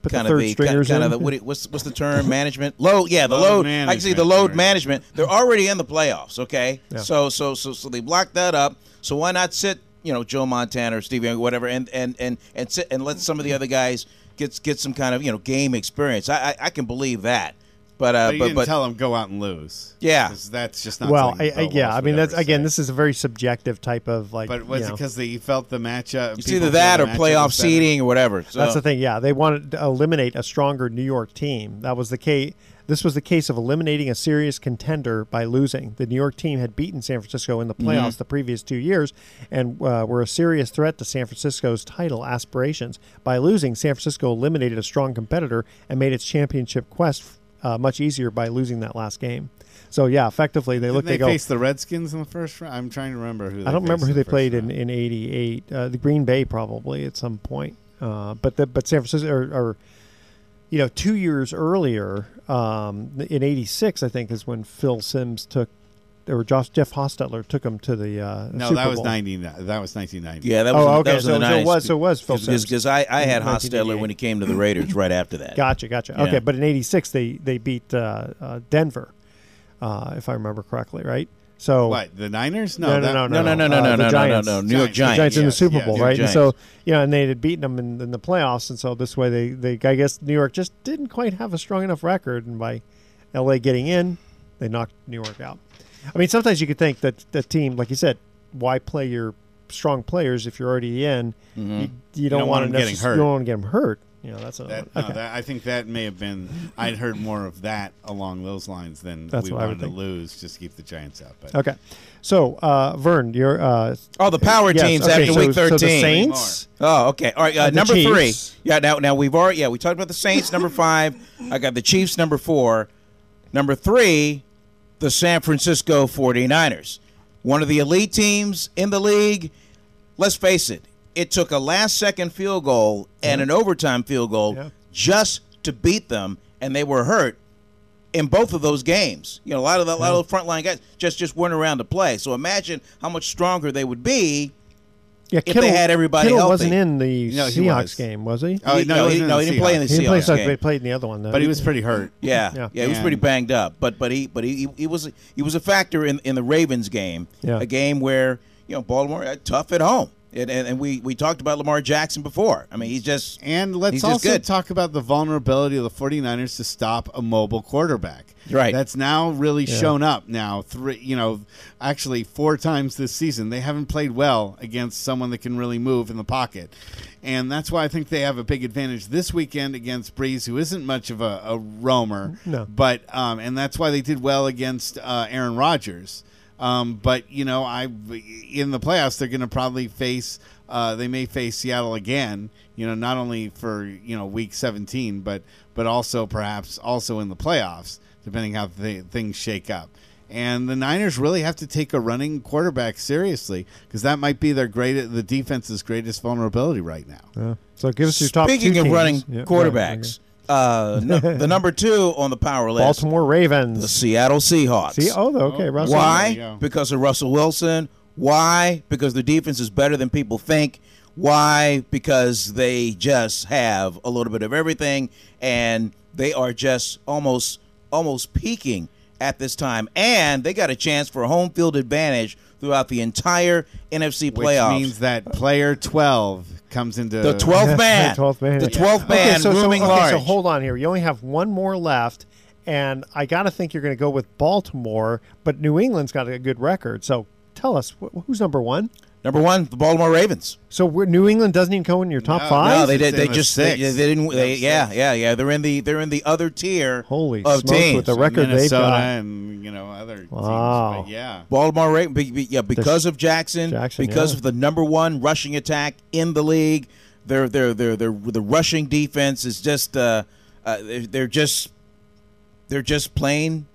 Put the kind third of the kind, kind of the what, what's what's the term? *laughs* Management? Load yeah the Load load, I can see the load management. They're already in the playoffs okay? Yeah. so so so so they blocked that up. So why not sit you know Joe Montana or Stevie Young, whatever and and and and sit and let some of the other guys get get some kind of you know game experience? I I, I can believe that but uh But you but didn't but tell him go out and lose. Yeah, that's just not. well, I, I, yeah, I mean that's again say. this is a very subjective type of like. But was you it because they felt the matchup? it's either that or playoff was seeding or whatever so. That's the thing. Yeah, they wanted to eliminate a stronger New York team. That was the case. This was the case of eliminating a serious contender by losing. The New York team had beaten San Francisco in the Mm-hmm. playoffs the previous two years and uh, were a serious threat to San Francisco's title aspirations. By losing, San Francisco eliminated a strong competitor and made its championship quest uh, much easier by losing that last game. So yeah, effectively they Didn't look. they They go. face the Redskins in the first round. I'm trying to remember who. I don't remember who in they played first in, in '88. Uh, the Green Bay probably at some point, uh, but the, but San Francisco or, or you know two years earlier um, in '86 I think is when Phil Simms took or Josh Jeff Hostetler took him to the uh, No, Super that was Bowl. ninety. That was nineteen ninety. Yeah, that was, Oh, okay, that was in so- the so it was- so it was Phil because Simms. because I, I had In Hostetler 1988. when he came to the Raiders right after that. Gotcha, gotcha. Yeah. Okay, but in '86 they they beat uh, uh, Denver, uh, if I remember correctly, right? So What the Niners? No, no, that- no, No, no, no, Uh, no, no, no, no, no, no. New York Giants. Giants. Giants in the Super yes, Bowl, right? And so you know, and they had beaten them in, in the playoffs, and so this way they, they I guess New York just didn't quite have a strong enough record, and by L.A. getting in, they knocked New York out. I mean, sometimes you could think that the team, like you said, why play your strong players if you're already in? You, you don't, don't want want to them getting hurt. You don't want to get them hurt. You know, that's a, That, okay. no, that, I think that may have been. I'd heard more of that along those lines than That's we what I would wanted to think. lose just to keep the Giants out. But okay. So, uh, Vern, you're uh, Oh, the power yes, teams okay, after so, week so the thirteen. Saints. Oh, okay. All right. Uh, Uh, number Chiefs. three. Yeah. Now, now we've already. Yeah, we talked about the Saints. Number five. I got the Chiefs. Number four. Number three. The San Francisco 49ers. One of the elite teams in the league. Let's face it. It took a last-second field goal and an overtime field goal Yeah. just to beat them, and they were hurt in both of those games. You know, a lot of the, a lot of the frontline guys just just weren't around to play. So imagine how much stronger they would be Yeah, if they had everybody Kittle healthy. wasn't in the No, he Seahawks was. game, was he? Oh, He- no, no, he he- no, he didn't play in the Seahawks. he didn't play, Seahawks so game. he played in the other one. Though. but he was pretty hurt. Yeah, Yeah. yeah, he was And- pretty banged up, but but he but he, he, he was he was a factor in, in the Ravens game, Yeah. a game where you know Baltimore uh, tough at home, and, and and we we talked about Lamar Jackson before. I mean, he's just And let's also good. talk about the vulnerability of the 49ers to stop a mobile quarterback. Right. That's now really shown up now. Three, you know, actually four times this season. They haven't played well against someone that can really move in the pocket. And that's why I think they have a big advantage this weekend against Brees, who isn't much of a, a roamer. No. But um, and that's why they did well against uh, Aaron Rodgers. Um, but you know, I in the playoffs they're going to probably face. Uh, they may face Seattle again. You know, not only for you know week 17, but but also perhaps also in the playoffs, depending how th- things shake up. And the Niners really have to take a running quarterback seriously because that might be their greatest, the defense's greatest vulnerability right now. Yeah. So give us your top. speaking two of teams. running Yeah, right, quarterbacks. Uh, no, *laughs* the number two on the power list, Baltimore Ravens. the Seattle Seahawks. See, oh, okay, Russell. Why? Because of Russell Wilson. Why? Because the defense is better than people think. Why? Because they just have a little bit of everything, and they are just almost almost peaking at this time. And they got a chance for a home field advantage throughout the entire NFC Which playoffs. means that player 12 comes into the twelfth man, The 12th man. the twelfth man, okay, so, so, okay, large. so hold on here. You only have one more left, and I got to think you're going to go with Baltimore, but New England's got a good record. So tell us, wh- who's number one? Number one, the Baltimore Ravens. So we're, New England doesn't even go in your top No, five? No, they It's did. They in just they, they didn't. They, yeah, yeah, yeah. They're in the they're in the other tier. Holy of smokes, teams. with the record they've got. and you know other Wow. teams. But yeah. Baltimore Ravens, be- be- yeah, because of Jackson, Jackson, because yeah. of the number one rushing attack in the league. Their their their their the rushing defense is just uh, Uh, they're, they're just they're just plain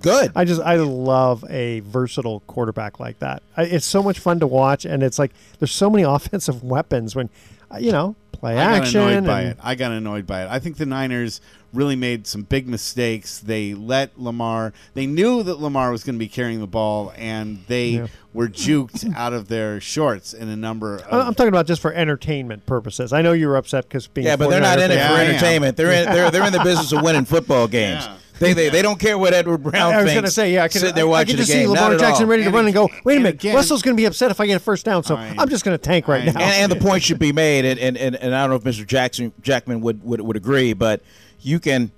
good. I just I love a versatile quarterback like that. I, it's so much fun to watch, and it's like there's so many *laughs* offensive weapons when, uh, you know, play action. I got action. annoyed by it. I got annoyed by it. I think the Niners really made some big mistakes. They let Lamar. They knew that Lamar was going to be carrying the ball, and they Yeah. were juked *laughs* out of their shorts in a number of. I- I'm talking about just for entertainment purposes. I know you were upset because being Yeah, but they're not in it fan- for I entertainment. They're in they're they're in the *laughs* business of winning football games. Yeah. They, they they don't care what Edward Brown I was going to say, yeah, I could, sit there I, I watching could just the game. see Not Lamar at Jackson ready to And run and go. Wait a minute, again- Russell's going to be upset if I get a first down, so I- I'm just going to tank right now. and, and the point should be made, and, and, and, and I don't know if Mr. Jackson Jackman would, would, would agree, but you can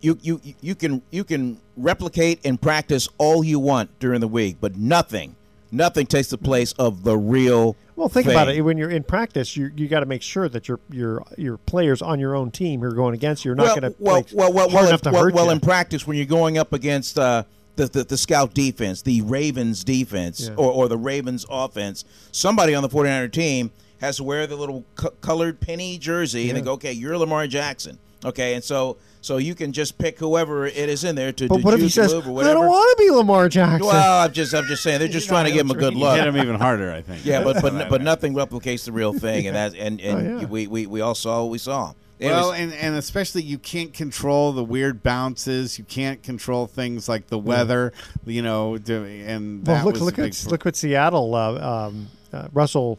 you, you you can you can replicate and practice all you want during the week, but nothing nothing takes the place of the real. Well, think thing. about it. When you're in practice, you you got to make sure that your your your players on your own team who are going against you are not well, going to well, well, well, well, to well, hurt well in practice when you're going up against uh, the, the the scout defense, the Ravens defense, Yeah. or, or the Ravens offense, somebody on the 49er team has to wear the little co- colored penny jersey, and they go, "Okay, you're Lamar Jackson." Okay, and so so you can just pick whoever it is in there to, but to what if he says, move or "I don't want to be Lamar Jackson"? well, I'm just I'm just saying they're just trying to give him a good You look. hit him even harder, I think. Yeah, but but *laughs* but nothing replicates the real thing, and that and *laughs* and Oh, yeah. we, we we all saw what we saw. It Well, was- and, and especially you can't control the weird bounces. You can't control things like the weather, you know. Do, and Well, look was look at look at Seattle. Uh, um, uh, Russell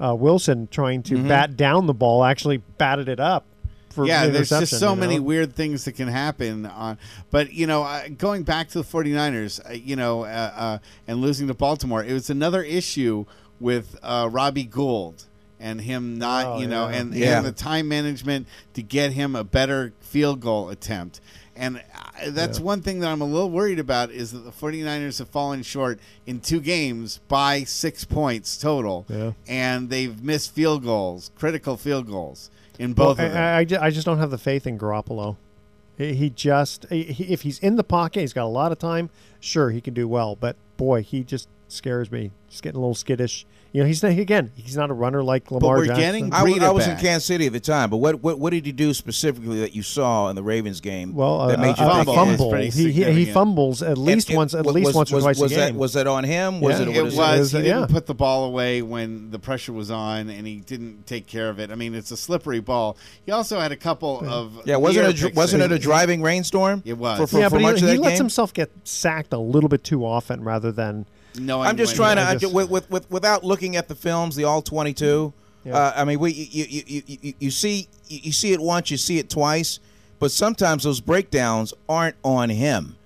uh, Wilson trying Mm-hmm. to bat down the ball actually batted it up. For yeah, there's just so you know? many weird things that can happen. On, but you know, uh, going back to the 49ers, uh, you know, uh, uh, and losing to Baltimore, it was another issue with uh, Robbie Gould and him not, Oh, you know, yeah. and, Yeah. and the time management to get him a better field goal attempt. And uh, that's one thing that I'm a little worried about is that the 49ers have fallen short in two games by six points total. Yeah. And they've missed field goals, critical field goals in Well, both of them. I, I, I just don't have the faith in Garoppolo. He, he just he, if he's in the pocket, he's got a lot of time. Sure, he can do well, but boy, he just scares me. Just getting a little skittish. You know, he's not again. He's not a runner like Lamar But we're Jackson. getting- I, was- I was in. Kansas City at the time, but what, what what did he do specifically that you saw in the Ravens game well, that uh, made you a, a think fumble. he- fumble. He, he he fumbles at least And it- once, at was- least once or was, twice was a that, game. Was that on him? Was Yeah. it? It was. It was, he uh, didn't yeah. put the ball away when the pressure was on, and he didn't take care of it. I mean, it's a slippery ball. He also had a couple of Yeah, wasn't it? a Wasn't it a driving rainstorm? It was. For, for, yeah, for but much he, of that he lets himself get sacked a little bit too often rather than. Knowing I'm just trying to I I just- with, with, with without looking at the films, the all 22. Yeah. Uh, I mean, we you, you, you, you, you see you you see it once, you see it twice, but sometimes those breakdowns aren't on him.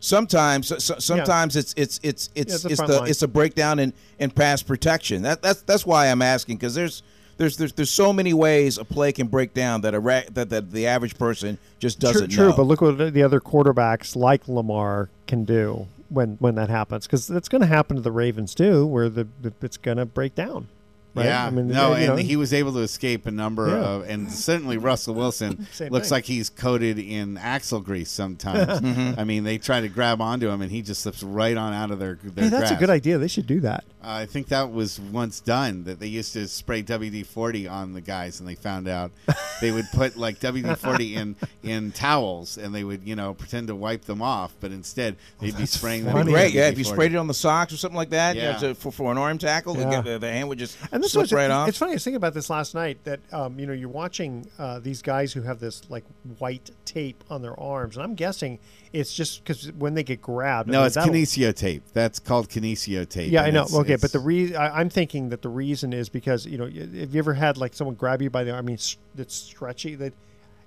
Sometimes, so, so- sometimes it's it's it's it's the it's front the line. it's a breakdown in, in pass protection. That that's that's why I'm asking because there's. There's, there's there's so many ways a play can break down that a ra- that, that the average person just doesn't true, true, know. but look what the other quarterbacks like Lamar can do when when that happens because it's going to happen to the Ravens too, where the, it's going to break down. Right? Yeah, I mean, no, you and know, he was able to escape a number Yeah. of, and certainly Russell Wilson *laughs* looks thing. like he's coated in axle grease sometimes. *laughs* Mm-hmm. I mean, they try to grab onto him, and he just slips right on out of their. their Hey, that's a good idea. They should do that. I think that was once done. That they used to spray WD forty on the guys, and they found out *laughs* they would put like WD forty in in towels, and they would you know pretend to wipe them off, but instead they'd be spraying them. funny. with Great, yeah. If you sprayed it on the socks or something like that, Yeah. yeah, to, for, for an arm tackle, the- Yeah. the, the hand would just And slip right off. It's funny. I was thinking about this last night. That um, you know, you're watching uh, these guys who have this like white tape on their arms, and I'm guessing it's just because when they get grabbed. I No, mean, it's kinesio tape. That's called kinesio tape. Yeah, I know. Okay, but the reason I'm thinking that the reason is because you know, have you ever had like someone grab you by the arm? I mean, s- it's stretchy. That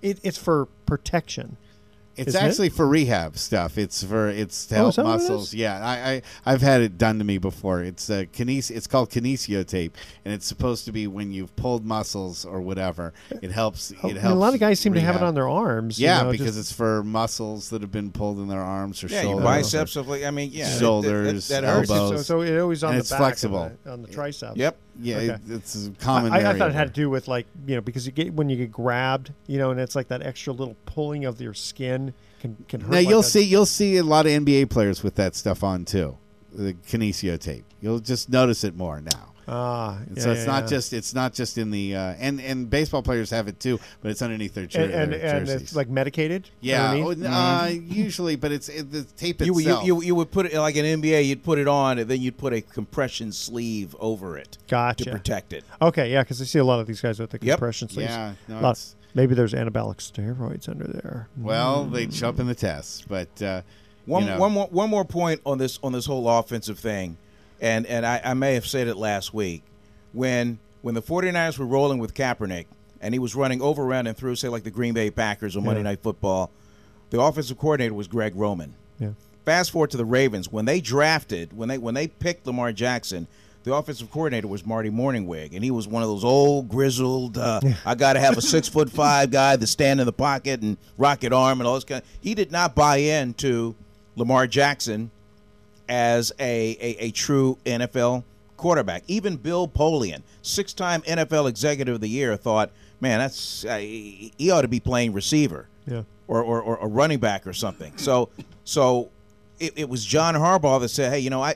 it, it's for protection. It's Isn't it? actually for rehab stuff. It's for it's to Oh, help is that what it muscles. Yeah, I, I I've had it done to me before. It's a kines, It's called kinesio tape, and it's supposed to be when you've pulled muscles or whatever. It helps. Oh, *laughs* It and helps. a lot of guys seem to have it on their arms. you Yeah, know, because just- it's for muscles that have been pulled in their arms or yeah, your shoulders. biceps. Of like, I mean, yeah, that- Shoulders, that, that, hurts. elbows. so, so it always on And the it's back flexible. of the, on the triceps. Yep. Yeah, Okay. it, it's a common. I, I thought it had to do with like you know because you get when you get grabbed, you know, and it's like that extra little pulling of your skin can can hurt. Now like you'll a- see you'll see a lot of NBA players with that stuff on too. The kinesio tape. You'll just notice it more now. Ah, And yeah, so it's yeah, not yeah. just it's not just in the uh, and and baseball players have it too, but it's underneath their, jer- and and, their and it's like medicated. yeah, underneath? oh, uh, usually, but it's it, the tape You, you, itself. you, you would put it like an NBA. You'd put it on, and then you'd put a compression sleeve over it Gotcha. to protect it. Okay, yeah, because I see a lot of these guys with the Yep. compression sleeves. Yeah, no, Lot- it's- maybe there's anabolic steroids under there. well, they show up in the tests, but uh, One, you know, one more one more point on this on this whole offensive thing, and and I, I may have said it last week when when the 49ers were rolling with Kaepernick and he was running over around and through say like the Green Bay Packers on Monday Night Football, the offensive coordinator was Greg Roman. Yeah. Fast forward to the Ravens when they drafted when they when they picked Lamar Jackson. The offensive coordinator was Marty Mornhinweg, and he was one of those old grizzled. Uh, I got to have a six *laughs* foot five guy that stand in the pocket and rocket arm and all this kind. Of, he did not buy into Lamar Jackson as a, a, a true NFL quarterback. Even Bill Polian, six time NFL Executive of the Year, thought, man, that's uh, he he ought to be playing receiver Yeah. or, or, or a running back or something. So so it, it was John Harbaugh that said, hey, you know, I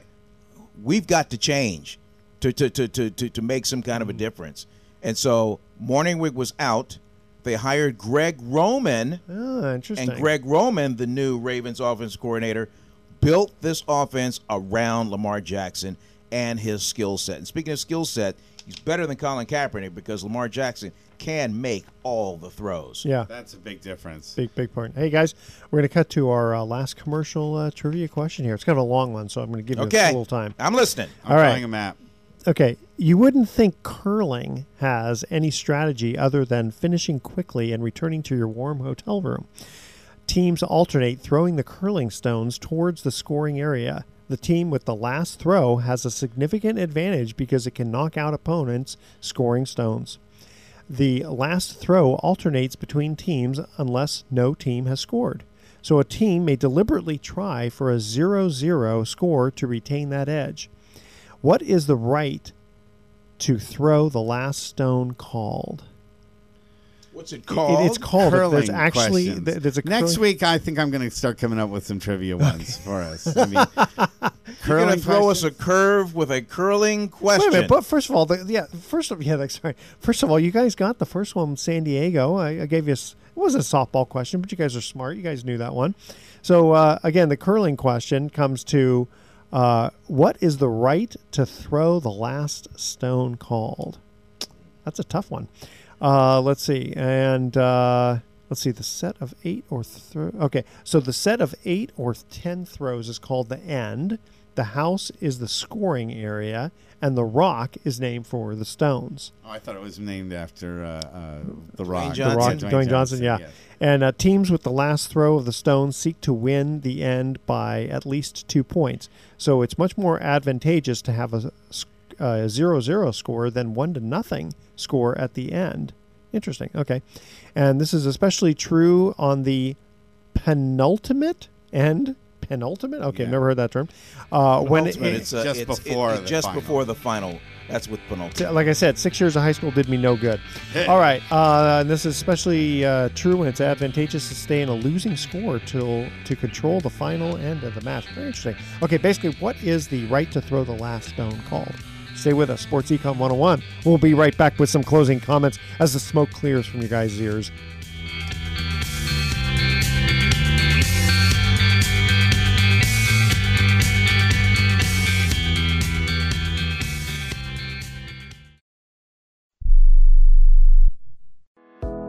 we've got to change to to, to, to, to to make some kind of a difference. And so Mornhinweg was out. They hired Greg Roman. Oh, interesting. And Greg Roman, the new Ravens offense coordinator, built this offense around Lamar Jackson and his skill set. And speaking of skill set, he's better than Colin Kaepernick because Lamar Jackson can make all the throws. Yeah. that's a big difference. Big, big point. Hey, guys, we're going to cut to our uh, last commercial uh, trivia question here. It's kind of a long one, so I'm going to give you Okay. a little time. I'm listening. I'm All right. drawing a map. Okay, you wouldn't think curling has any strategy other than finishing quickly and returning to your warm hotel room. Teams alternate throwing the curling stones towards the scoring area. The team with the last throw has a significant advantage because it can knock out opponents scoring stones. The last throw alternates between teams unless no team has scored. So a team may deliberately try for a 0 0 score to retain that edge. What is the right to throw the last stone called? What's it It- called? it's called. Curling There's actually th- there's a Next curling- week, I think I'm going to start coming up with some trivia ones for us. I mean, *laughs* You're curling going to throw us a curve with a curling question. Wait a minute, but first of all, the, yeah, first of yeah, like, sorry. First of all, you guys got the first one, San Diego. I, I gave you. a s- It wasn't a softball question, but you guys are smart. You guys knew that one. So uh, again, the curling question comes to, uh, what is the right to throw the last stone called? That's a tough one. Uh, let's see, and uh, let's see, the set of eight or throw. Okay, so the set of eight or ten throws is called the end. The house is the scoring area, and the rock is named for the stones. Oh, I thought it was named after uh, uh, the Rock. Johnson. The rock, Dwayne Dwayne, Johnson, yeah. yes. And uh, teams with the last throw of the stones seek to win the end by at least two points. So it's much more advantageous to have a zero-zero score than one to nothing score at the end. Interesting. Okay, and this is especially true on the penultimate end. Penultimate. Okay, Yeah. never heard that term. Uh, when it, Penultimate, it's, uh, just it's- before it- the just final. before the final. That's with penultimate. like I said, six years of high school did me no good. All right, uh, and this is especially uh, true when it's advantageous to stay in a losing score till to control the final end of the match. Very interesting. Okay, basically, what is the right to throw the last stone called? Stay with us, Sports Econ 101. We'll be right back with some closing comments as the smoke clears from your guys' ears.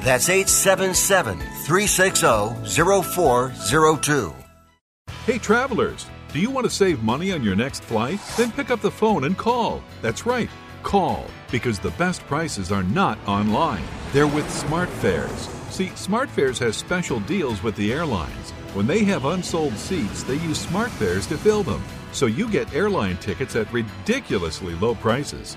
That's 877 360 0402. Hey, travelers, do you want to save money on your next flight? Then pick up the phone and call. That's right, call, because the best prices are not online. They're with SmartFares. See, SmartFares has special deals with the airlines. When they have unsold seats, they use SmartFares to fill them. So you get airline tickets at ridiculously low prices.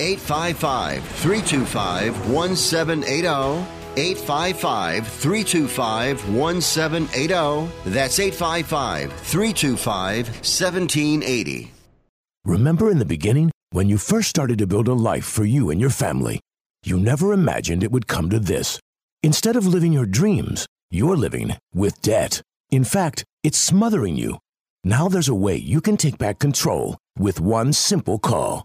855 325 1780. 855 325 1780. That's 855 325 1780. Remember in the beginning when you first started to build a life for you and your family? You never imagined it would come to this. Instead of living your dreams, you're living with debt. In fact, it's smothering you. Now there's a way you can take back control with one simple call.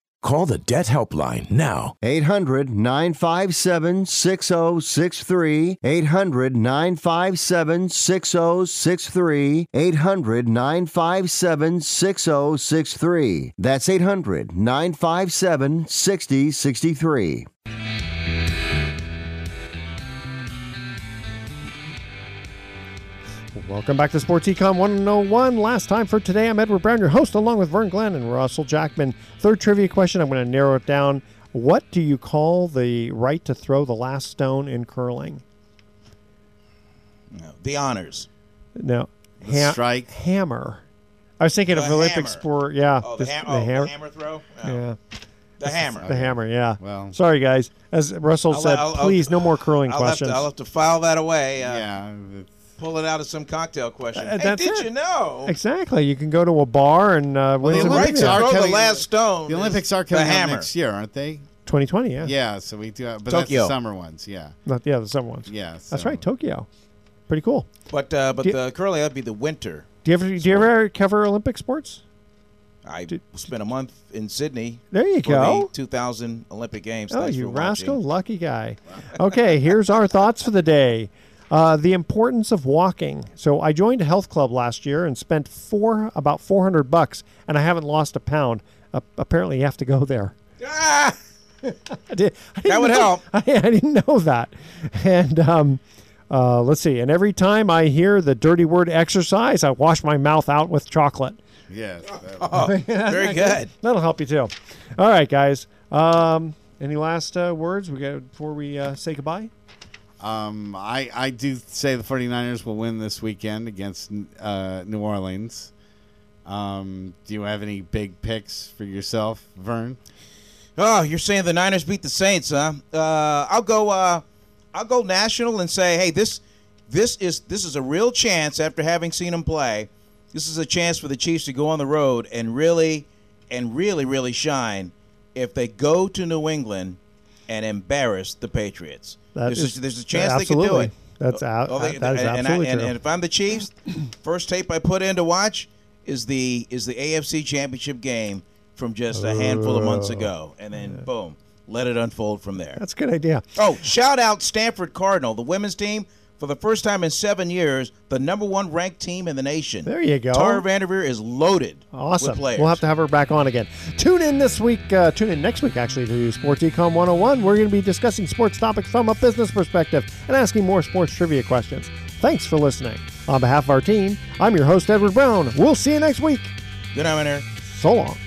Call the Debt Helpline now. 800 957 6063. 800 957 6063. 800 957 6063. That's 800 957 6063. Welcome back to Sports Econ 101. Last time for today, I'm Edward Brown, your host, along with Vern Glenn and Russell Jackman. Third trivia question, I'm going to narrow it down. What do you call the right to throw the last stone in curling? No, the honors. No. The strike. Hammer. I was thinking The of Olympic hammer. sport. Yeah. Oh, the, This- ham- oh, the hammer. hammer throw? Oh. Yeah. The hammer. The hammer, yeah. Well. Sorry, guys. As Russell I'll- said, I'll- I'll- please, no more curling I'll questions. Have to, I'll have to file that away. Uh, yeah. Pull it out of some cocktail question. Uh, hey, did it. you know? Exactly. You can go to a bar and uh, Well, the some Olympics trivia. are Throw the coming- last stone. The is Olympics are the coming up hammer. next year, aren't they? 2020, yeah. Yeah, so we do. have, But that's Tokyo. the summer ones. Yeah. Not, yeah, the summer ones. Yeah. That's right, Tokyo. Pretty cool. But uh, but Do the curling that'd be the winter. Do you ever do you ever cover Olympic sports? I spent a month in Sydney. There you for go. The 2000 Olympic Games. Oh, Thanks you rascal, watching. lucky guy. Okay, here's our thoughts for the day. Uh, the importance of walking. So I joined a health club last year and spent four about 400 bucks, and I haven't lost a pound. Uh, apparently, you have to go there. Ah! *laughs* I did, I That would know- help. *laughs* I, I didn't know that. And um, uh, let's see. And every time I hear the dirty word exercise, I wash my mouth out with chocolate. Yes. *laughs* Oh, very good. That'll help you too. All right, guys. Um, any last uh, words we got before we uh, say goodbye? Um, I, I do say the 49ers will win this weekend against uh, New Orleans. Um, do you have any big picks for yourself, Vern? Oh, you're saying the Niners beat the Saints, huh? Uh, I'll go. Uh, I'll go national and say, hey, this, this is this is a real chance after having seen them play. This is a chance for the Chiefs to go on the road and really, and really, really shine if they go to New England and embarrass the Patriots. That there's, is- a, there's a chance they can do it. That's out. Oh, they- that is and, and I- absolutely and- true. and if I'm the Chiefs, *clears throat* first tape I put in to watch is the is the AFC Championship game from just a handful of months ago, and then boom, let it unfold from there. That's a good idea. Oh, shout out Stanford Cardinal, the women's team. For the first time in seven years, the number one ranked team in the nation. There you go. Tara VanDerveer is loaded Awesome. We'll have to have her back on again. Tune in this week. Uh, tune in next week, actually, to Sports Econ 101. We're going to be discussing sports topics from a business perspective and asking more sports trivia questions. Thanks for listening. On behalf of our team, I'm your host, Edward Brown. We'll see you next week. Good night, dear. So long.